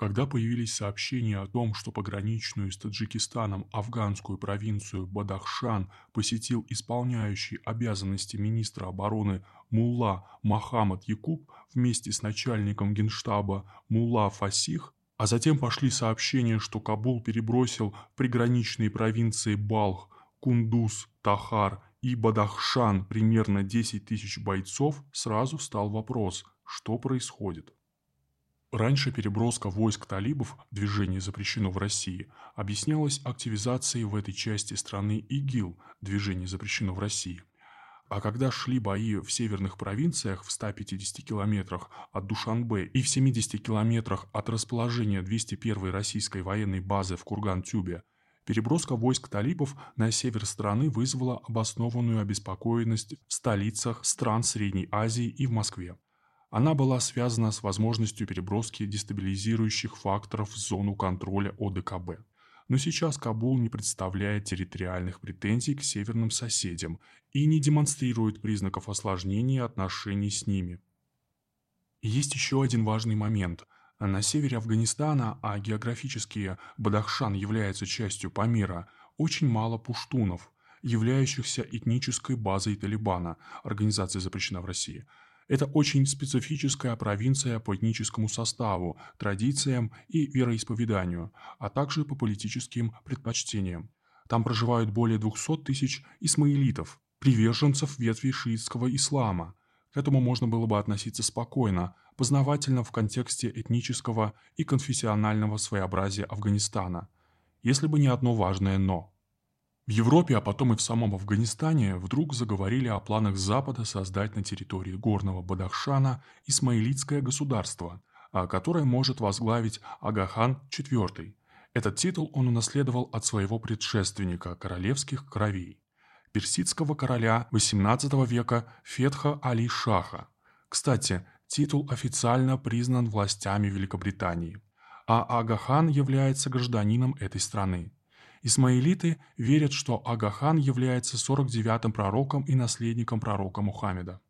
Когда появились сообщения о том, что пограничную с Таджикистаном афганскую провинцию Бадахшан посетил исполняющий обязанности министра обороны Мулла Махамад Якуб вместе с начальником генштаба Мулла Фасих, а затем пошли сообщения, что Кабул перебросил приграничные провинции Балх, Кундуз, Тахар и Бадахшан примерно 10 тысяч бойцов, сразу встал вопрос, что происходит. Раньше переброска войск талибов, движение запрещено в России, объяснялась активизацией в этой части страны ИГИЛ, движение запрещено в России. А когда шли бои в северных провинциях в 150 километрах от Душанбе и в 70 километрах от расположения 201-й российской военной базы в Курган-Тюбе, переброска войск талибов на север страны вызвала обоснованную обеспокоенность в столицах стран Средней Азии и в Москве. Она была связана с возможностью переброски дестабилизирующих факторов в зону контроля ОДКБ. Но сейчас Кабул не представляет территориальных претензий к северным соседям и не демонстрирует признаков осложнения отношений с ними. есть еще один важный момент. На севере Афганистана, а географически Бадахшан является частью Памира, очень мало пуштунов, являющихся этнической базой Талибана, организация запрещена в России – это очень специфическая провинция по этническому составу, традициям и вероисповеданию, а также по политическим предпочтениям. Там проживают более 200 тысяч исмаилитов, приверженцев ветви шиитского ислама. К этому можно было бы относиться спокойно, познавательно в контексте этнического и конфессионального своеобразия Афганистана. Если бы не одно важное «но». В Европе, а потом и в самом Афганистане вдруг заговорили о планах Запада создать на территории горного Бадахшана Исмаилитское государство, а которое может возглавить Агахан IV. Этот титул он унаследовал от своего предшественника королевских кровей, персидского короля XVIII века Фетха Али Шаха. Кстати, титул официально признан властями Великобритании, а Агахан является гражданином этой страны. Исмаилиты верят, что Агахан является 49-м пророком и наследником пророка Мухаммеда.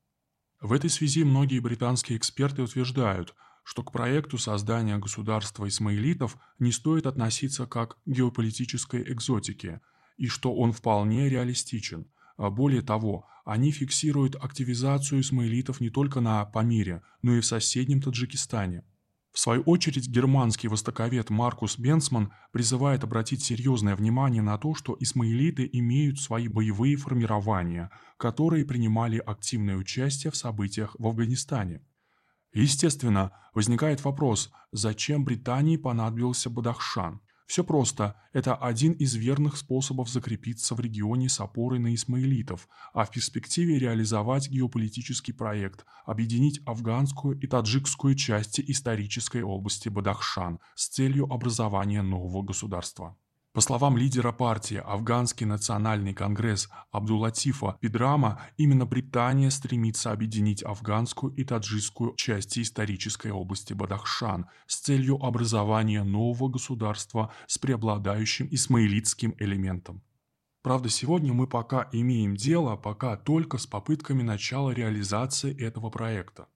В этой связи многие британские эксперты утверждают, что к проекту создания государства исмаилитов не стоит относиться как к геополитической экзотике, и что он вполне реалистичен. А более того, они фиксируют активизацию исмаилитов не только на Памире, но и в соседнем Таджикистане. В свою очередь, германский востоковед Маркус Бенсман призывает обратить серьезное внимание на то, что исмаилиты имеют свои боевые формирования, которые принимали активное участие в событиях в Афганистане. Естественно, возникает вопрос, зачем Британии понадобился Бадахшан? Все просто. Это один из верных способов закрепиться в регионе с опорой на исмаилитов, а в перспективе реализовать геополитический проект, объединить афганскую и таджикскую части исторической области Бадахшан с целью образования нового государства. По словам лидера партии Афганский национальный конгресс Абдулатифа Пидрама, именно Британия стремится объединить афганскую и таджикскую части исторической области Бадахшан с целью образования нового государства с преобладающим исмаилитским элементом. Правда, сегодня мы пока имеем дело пока только с попытками начала реализации этого проекта.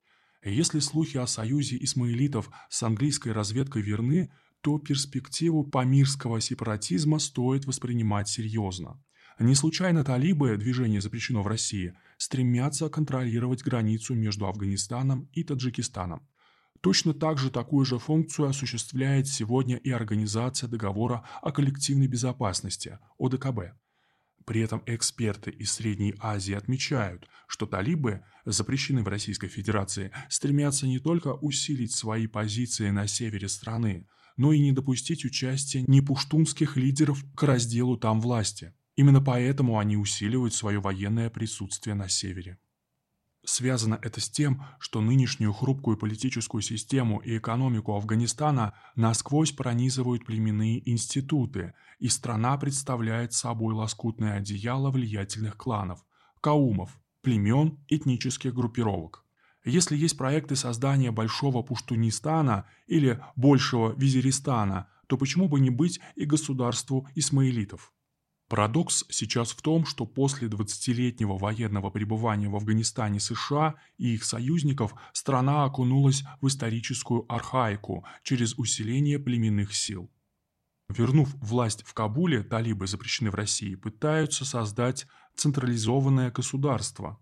Если слухи о союзе исмаилитов с английской разведкой верны, то перспективу памирского сепаратизма стоит воспринимать серьезно. Не случайно талибы, движение запрещено в России, стремятся контролировать границу между Афганистаном и Таджикистаном. Точно так же такую же функцию осуществляет сегодня и Организация договора о коллективной безопасности, ОДКБ. При этом эксперты из Средней Азии отмечают, что талибы, запрещены в Российской Федерации, стремятся не только усилить свои позиции на севере страны, но и не допустить участия непуштунских лидеров к разделу там власти. Именно поэтому они усиливают свое военное присутствие на севере. Связано это с тем, что нынешнюю хрупкую политическую систему и экономику Афганистана насквозь пронизывают племенные институты, и страна представляет собой лоскутное одеяло влиятельных кланов, каумов, племен, этнических группировок. Если есть проекты создания большого Пуштунистана или большего Визиристана, то почему бы не быть и государству исмаилитов? Парадокс сейчас в том, что после 20-летнего военного пребывания в Афганистане США и их союзников страна окунулась в историческую архаику через усиление племенных сил. Вернув власть в Кабуле, талибы запрещены в России, пытаются создать централизованное государство.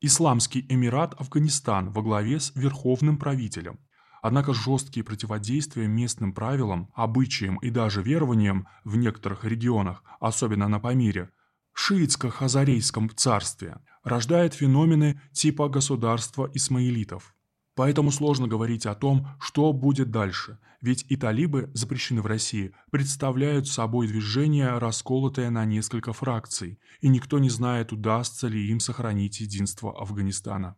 Исламский Эмират Афганистан во главе с верховным правителем. Однако жесткие противодействия местным правилам, обычаям и даже верованиям в некоторых регионах, особенно на Памире, шиитско-хазарейском царстве, рождает феномены типа государства исмаилитов. Поэтому сложно говорить о том, что будет дальше, ведь и талибы, запрещены в России, представляют собой движение, расколотое на несколько фракций, и никто не знает, удастся ли им сохранить единство Афганистана.